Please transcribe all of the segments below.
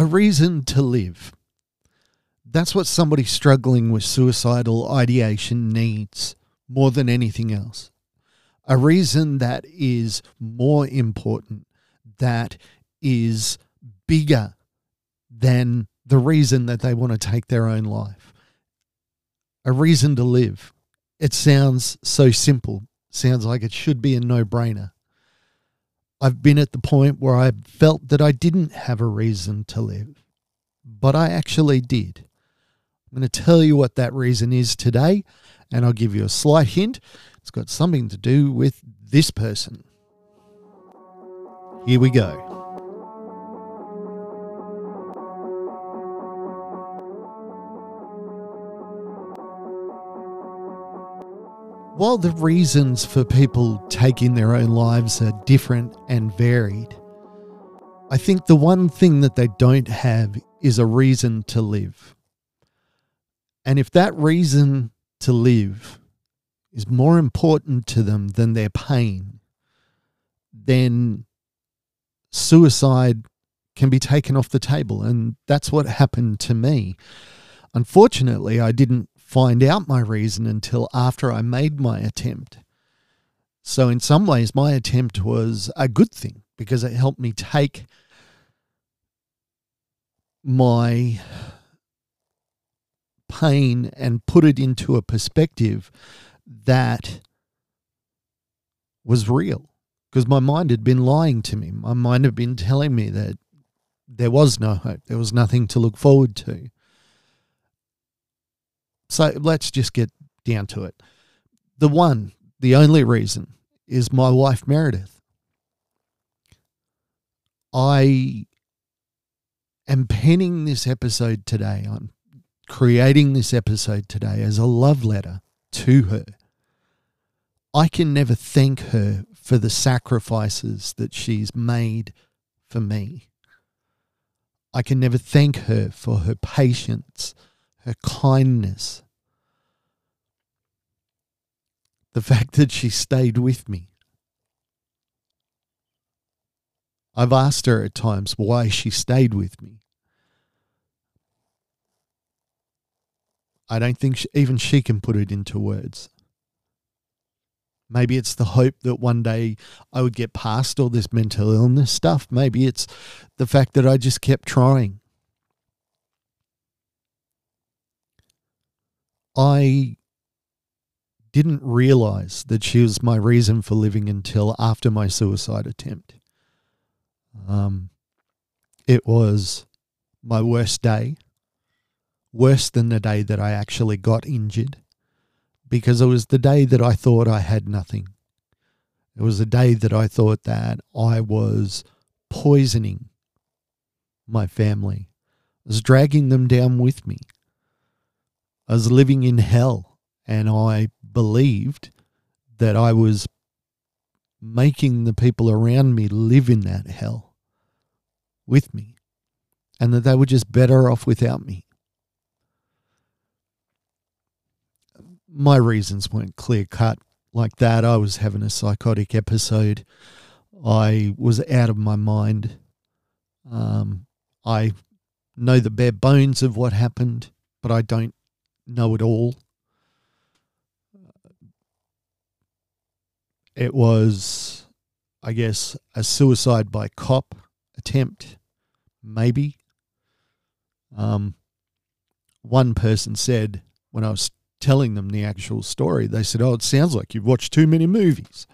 a reason to live. That's what somebody struggling with suicidal ideation needs more than anything else. A reason that is more important, that is bigger than the reason that they want to take their own life. A reason to live. It sounds so simple, sounds like it should be a no brainer. I've been at the point where I felt that I didn't have a reason to live, but I actually did. I'm going to tell you what that reason is today, and I'll give you a slight hint. It's got something to do with this person. Here we go. While the reasons for people taking their own lives are different and varied, I think the one thing that they don't have is a reason to live. And if that reason to live is more important to them than their pain, then suicide can be taken off the table. And that's what happened to me. Unfortunately, I didn't find out my reason until after I made my attempt. So, in some ways, my attempt was a good thing because it helped me take my pain and put it into a perspective that was real because my mind had been lying to me. My mind had been telling me that there was no hope, there was nothing to look forward to. So let's just get down to it. The one, the only reason is my wife, Meredith. I am penning this episode today. I'm creating this episode today as a love letter to her. I can never thank her for the sacrifices that she's made for me. I can never thank her for her patience her kindness, the fact that she stayed with me. I've asked her at times why she stayed with me. I don't think she, even she can put it into words. Maybe it's the hope that one day I would get past all this mental illness stuff. Maybe it's the fact that I just kept trying. I didn't realize that she was my reason for living until after my suicide attempt. Um, it was my worst day, worse than the day that I actually got injured, because it was the day that I thought I had nothing. It was the day that I thought that I was poisoning my family. I was dragging them down with me. I was living in hell and I believed that I was making the people around me live in that hell with me and that they were just better off without me. My reasons weren't clear cut like that. I was having a psychotic episode. I was out of my mind. Um, I know the bare bones of what happened, but I don't know it all. It was, I guess, a suicide by cop attempt, maybe. Um, one person said when I was telling them the actual story, they said, Oh, it sounds like you've watched too many movies.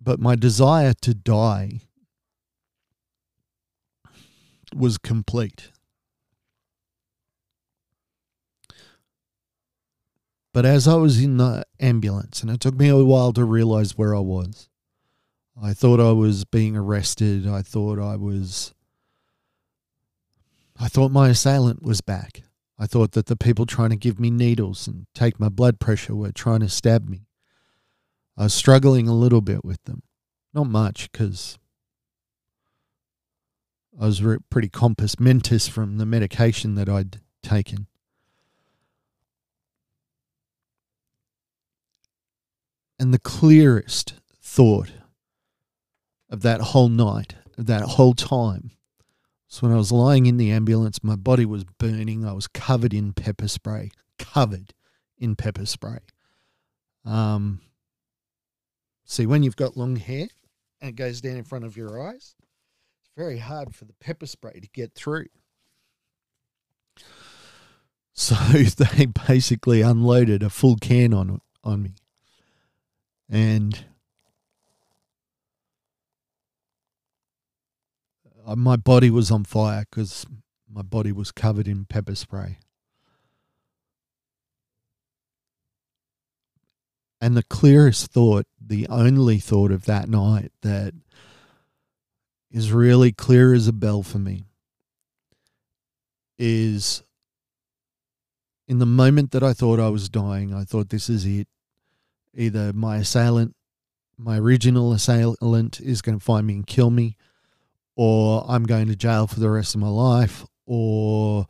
But my desire to die was complete. But as I was in the ambulance, and it took me a while to realize where I was, I thought I was being arrested. I thought I was. I thought my assailant was back. I thought that the people trying to give me needles and take my blood pressure were trying to stab me. I was struggling a little bit with them. Not much, because I was pretty compos mentis from the medication that I'd taken. And the clearest thought of that whole night, of that whole time. So when I was lying in the ambulance, my body was burning. I was covered in pepper spray, covered in pepper spray. Um, see, when you've got long hair and it goes down in front of your eyes, very hard for the pepper spray to get through. So they basically unloaded a full can on on me, and my body was on fire because my body was covered in pepper spray. And the clearest thought, the only thought of that night that is really clear as a bell for me is in the moment that I thought I was dying, I thought this is it. Either my assailant, my original assailant, is going to find me and kill me, or I'm going to jail for the rest of my life, or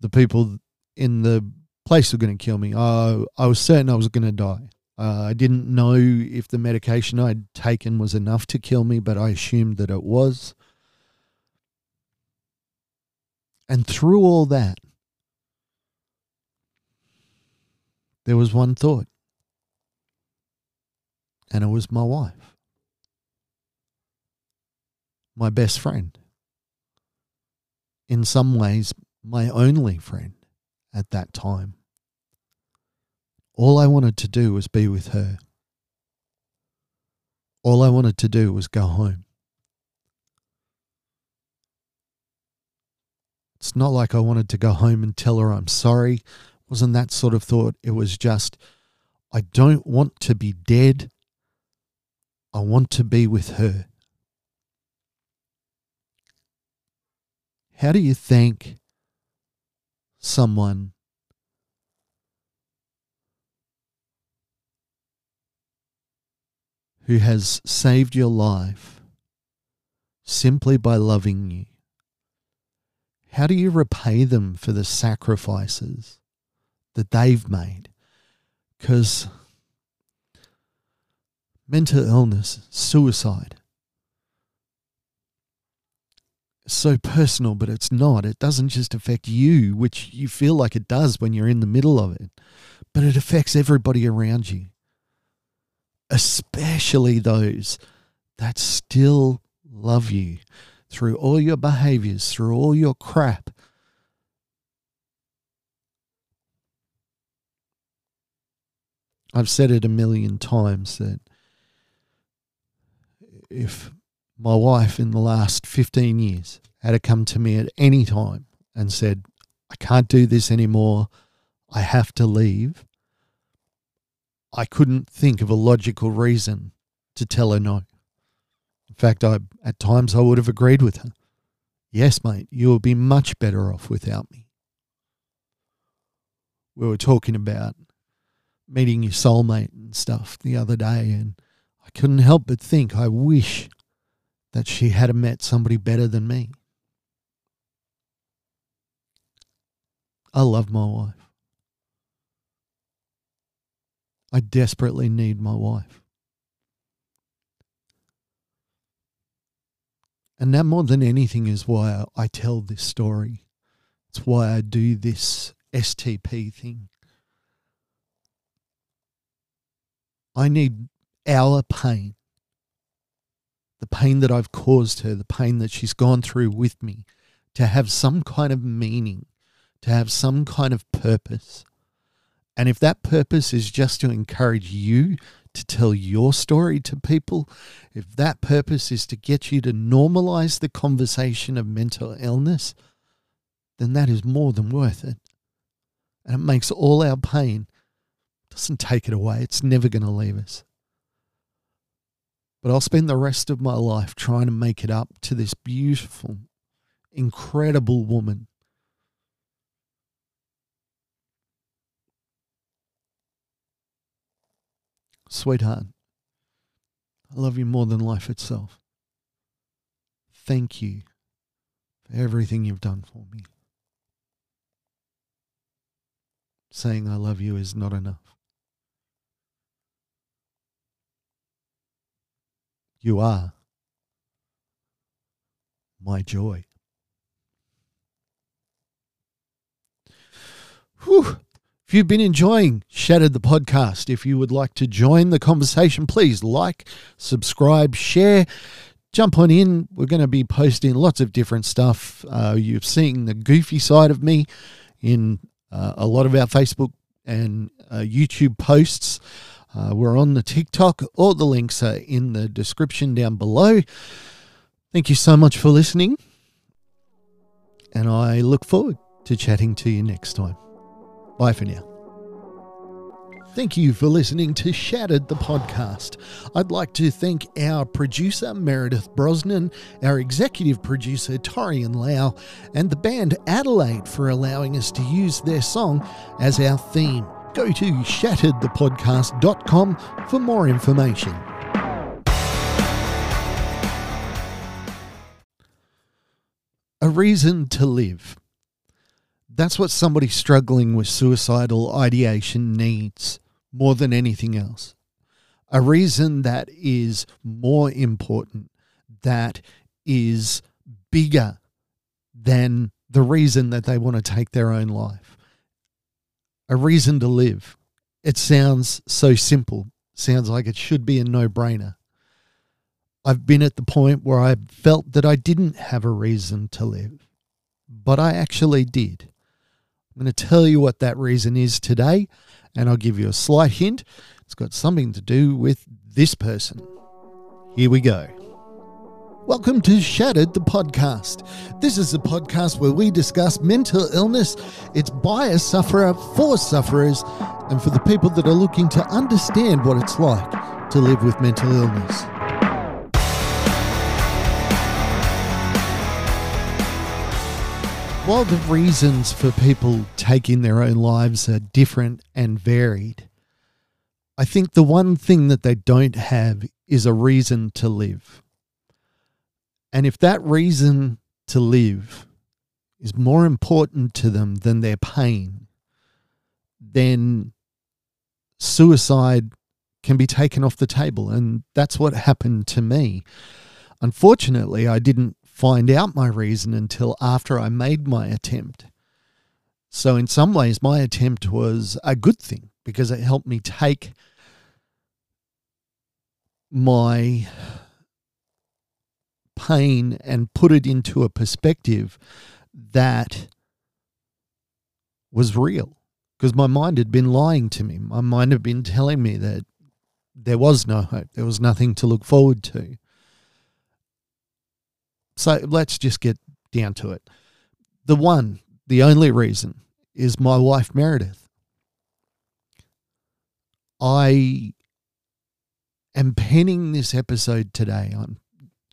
the people in the place are going to kill me. I, I was certain I was going to die. Uh, I didn't know if the medication I'd taken was enough to kill me, but I assumed that it was. And through all that, there was one thought, and it was my wife, my best friend. In some ways, my only friend at that time. All I wanted to do was be with her. All I wanted to do was go home. It's not like I wanted to go home and tell her I'm sorry It wasn't that sort of thought. It was just, I don't want to be dead. I want to be with her. How do you thank someone who has saved your life simply by loving you? How do you repay them for the sacrifices that they've made. Because mental illness, suicide, so personal, but it's not. It doesn't just affect you, which you feel like it does when you're in the middle of it, but it affects everybody around you, especially those that still love you through all your behaviors, through all your crap, I've said it a million times that if my wife in the last 15 years had to come to me at any time and said, I can't do this anymore, I have to leave, I couldn't think of a logical reason to tell her no. In fact, I at times I would have agreed with her. Yes, mate, you will be much better off without me. We were talking about meeting your soulmate and stuff the other day, and I couldn't help but think, I wish that she had met somebody better than me. I love my wife. I desperately need my wife. And that more than anything is why I tell this story. It's why I do this STP thing. I need our pain, the pain that I've caused her, the pain that she's gone through with me, to have some kind of meaning, to have some kind of purpose. And if that purpose is just to encourage you to tell your story to people, if that purpose is to get you to normalize the conversation of mental illness, then that is more than worth it. And it makes all our pain doesn't take it away. It's never going to leave us. But I'll spend the rest of my life trying to make it up to this beautiful, incredible woman. Sweetheart, I love you more than life itself. Thank you for everything you've done for me. Saying I love you is not enough. You are my joy. Whew. If you've been enjoying Shattered the podcast, if you would like to join the conversation, please like, subscribe, share, jump on in. We're going to be posting lots of different stuff. Uh, you've seen the goofy side of me in uh, a lot of our Facebook and uh, YouTube posts. Uh, we're on the TikTok. All the links are in the description down below. Thank you so much for listening. And I look forward to chatting to you next time. Bye for now. Thank you for listening to Shattered the podcast. I'd like to thank our producer, Meredith Brosnan, our executive producer, Torian Lau, and the band Adelaide for allowing us to use their song as our theme. Go to shatteredthepodcast.com for more information. A reason to live. That's what somebody struggling with suicidal ideation needs more than anything else. A reason that is more important, that is bigger than the reason that they want to take their own life. A reason to live. It sounds so simple, sounds like it should be a no brainer. I've been at the point where I felt that I didn't have a reason to live, but I actually did. I'm going to tell you what that reason is today, and I'll give you a slight hint. It's got something to do with this person. Here we go. Welcome to Shattered, the podcast. This is a podcast where we discuss mental illness, it's by a sufferer, for sufferers, and for the people that are looking to understand what it's like to live with mental illness. While the reasons for people taking their own lives are different and varied, I think the one thing that they don't have is a reason to live. And if that reason to live is more important to them than their pain, then suicide can be taken off the table. And that's what happened to me. Unfortunately, I didn't find out my reason until after I made my attempt. So, in some ways, my attempt was a good thing because it helped me take my pain and put it into a perspective that was real because my mind had been lying to me. My mind had been telling me that there was no hope, there was nothing to look forward to. So let's just get down to it. The one, the only reason is my wife, Meredith. I am penning this episode today. I'm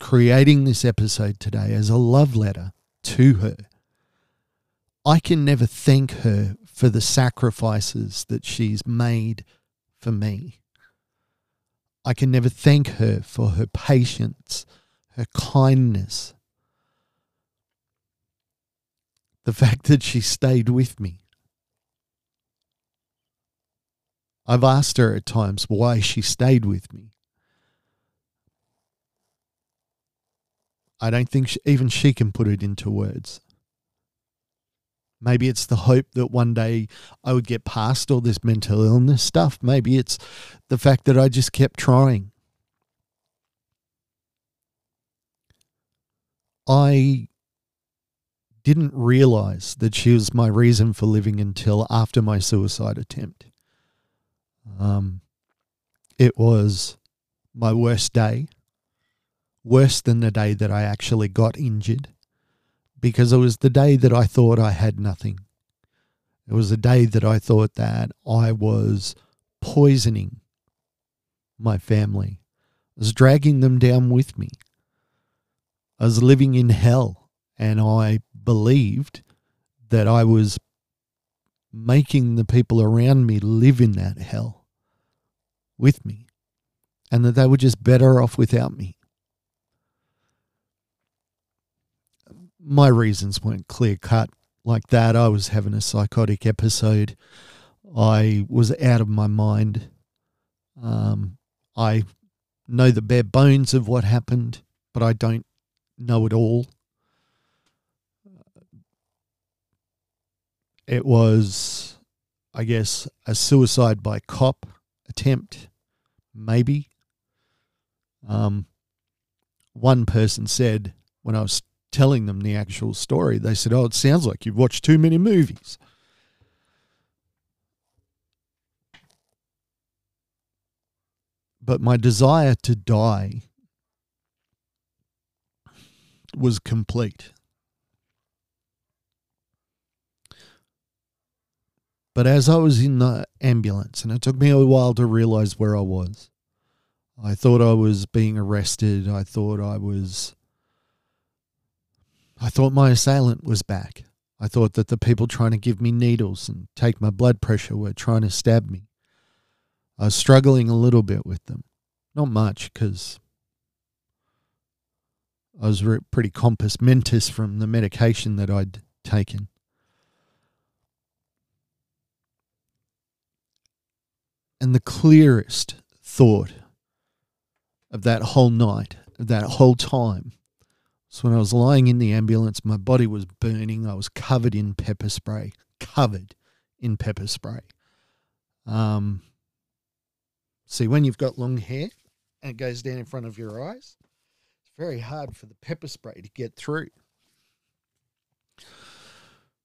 creating this episode today as a love letter to her. I can never thank her for the sacrifices that she's made for me. I can never thank her for her patience her kindness, the fact that she stayed with me. I've asked her at times why she stayed with me. I don't think she, even she can put it into words. Maybe it's the hope that one day I would get past all this mental illness stuff. Maybe it's the fact that I just kept trying. I didn't realize that she was my reason for living until after my suicide attempt. Um, it was my worst day, worse than the day that I actually got injured, because it was the day that I thought I had nothing. It was the day that I thought that I was poisoning my family, I was dragging them down with me. I was living in hell and I believed that I was making the people around me live in that hell with me and that they were just better off without me. My reasons weren't clear cut like that. I was having a psychotic episode. I was out of my mind. Um, I know the bare bones of what happened, but I don't know it all. It was, I guess, a suicide by cop attempt, maybe. Um, one person said when I was telling them the actual story, they said, Oh, it sounds like you've watched too many movies. But my desire to die was complete. But as I was in the ambulance, and it took me a while to realize where I was, I thought I was being arrested. I thought I was. I thought my assailant was back. I thought that the people trying to give me needles and take my blood pressure were trying to stab me. I was struggling a little bit with them. Not much, because I was pretty compos mentis from the medication that I'd taken. And the clearest thought of that whole night, of that whole time, was when I was lying in the ambulance. My body was burning. I was covered in pepper spray, covered in pepper spray. Um, see, when you've got long hair and it goes down in front of your eyes, very hard for the pepper spray to get through.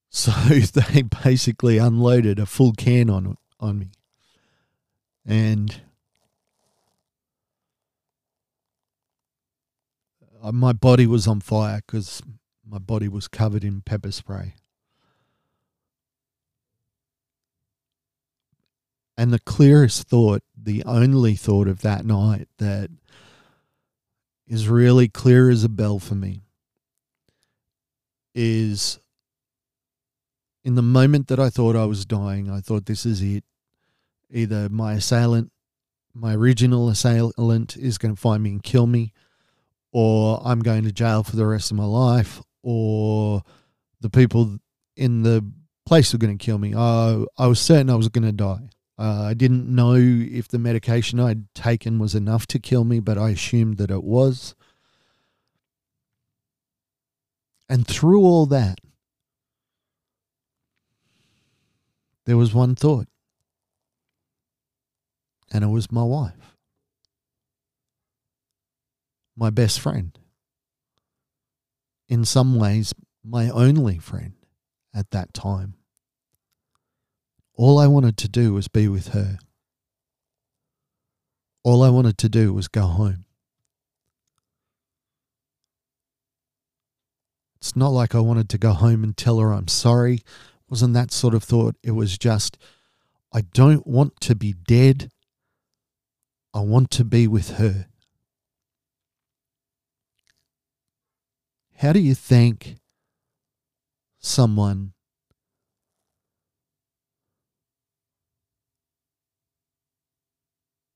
So they basically unloaded a full can on on me and my body was on fire because my body was covered in pepper spray. And the clearest thought, the only thought of that night that is really clear as a bell for me, is in the moment that I thought I was dying, I thought, this is it either my assailant, my original assailant, is going to find me and kill me, or I'm going to jail for the rest of my life, or the people in the place are going to kill me. Uh, I was certain I was going to die. Uh, I didn't know if the medication I'd taken was enough to kill me, but I assumed that it was. And through all that, there was one thought and it was my wife, my best friend. In some ways, my only friend at that time. All I wanted to do was be with her. All I wanted to do was go home. It's not like I wanted to go home and tell her I'm sorry. It wasn't that sort of thought. It was just, I don't want to be dead. I want to be with her. How do you thank someone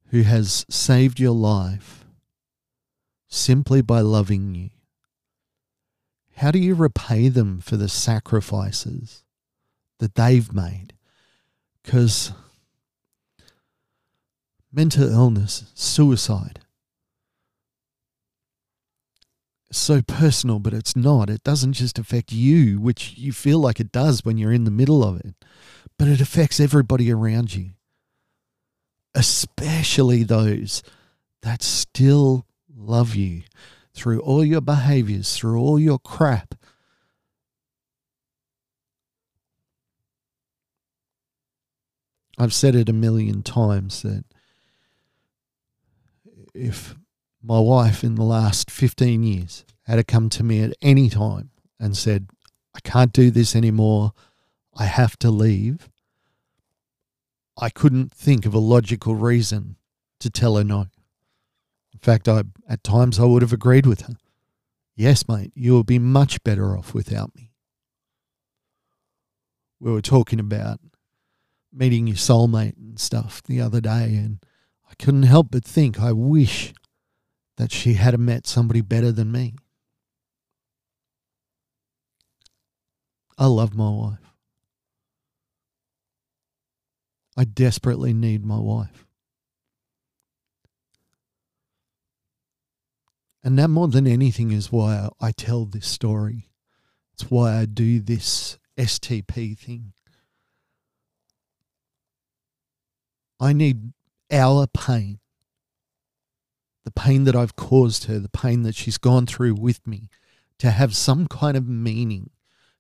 who has saved your life simply by loving you? How do you repay them for the sacrifices that they've made? Because mental illness, suicide, so personal, but it's not. It doesn't just affect you, which you feel like it does when you're in the middle of it, but it affects everybody around you, especially those that still love you through all your behaviors, through all your crap. I've said it a million times that if my wife in the last 15 years had come to me at any time and said, I can't do this anymore, I have to leave, I couldn't think of a logical reason to tell her no. In fact, I at times I would have agreed with her. Yes, mate, you will be much better off without me. We were talking about meeting your soulmate and stuff the other day, and I couldn't help but think, I wish that she had met somebody better than me. I love my wife. I desperately need my wife. And that more than anything is why I tell this story. It's why I do this STP thing. I need our pain, the pain that I've caused her, the pain that she's gone through with me, to have some kind of meaning,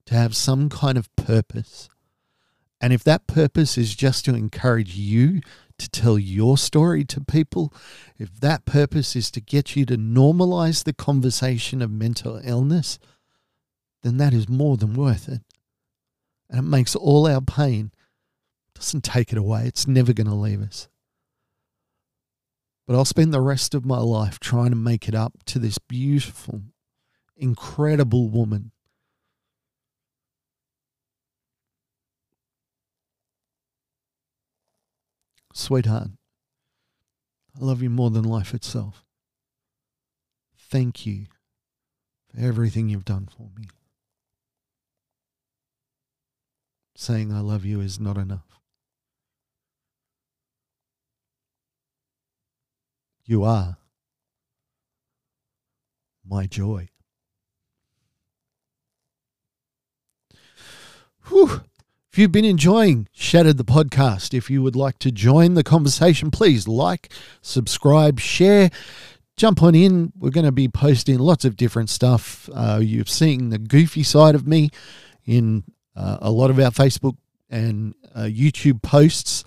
to have some kind of purpose, and if that purpose is just to encourage you to tell your story to people, if that purpose is to get you to normalize the conversation of mental illness, then that is more than worth it. And it makes all our pain, doesn't take it away, it's never going to leave us. But I'll spend the rest of my life trying to make it up to this beautiful, incredible woman. Sweetheart, I love you more than life itself. Thank you for everything you've done for me. Saying I love you is not enough. You are my joy. Whew. You've been enjoying Shattered the podcast, if you would like to join the conversation, please like, subscribe, share, jump on in. We're going to be posting lots of different stuff. Uh, you've seen the goofy side of me in uh, a lot of our Facebook and uh, YouTube posts.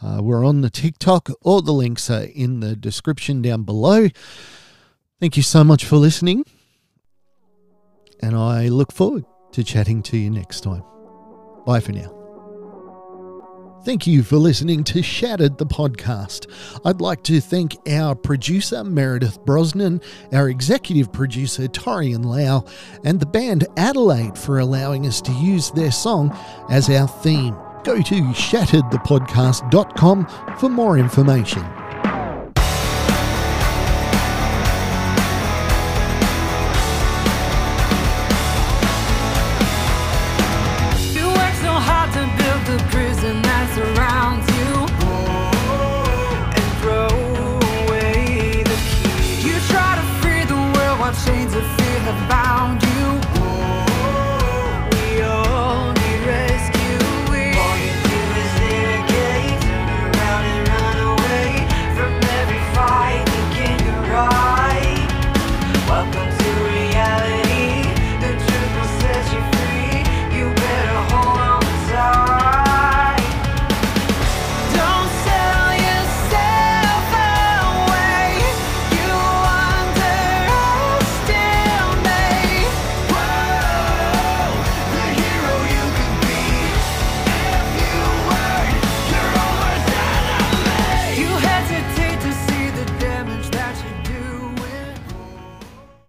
Uh, we're on the TikTok. All the links are in the description down below. Thank you so much for listening. And I look forward to chatting to you next time. Bye for now. Thank you for listening to Shattered the podcast. I'd like to thank our producer, Meredith Brosnan, our executive producer, Torian Lau, and the band Adelaide for allowing us to use their song as our theme. Go to shatteredthepodcast.com for more information.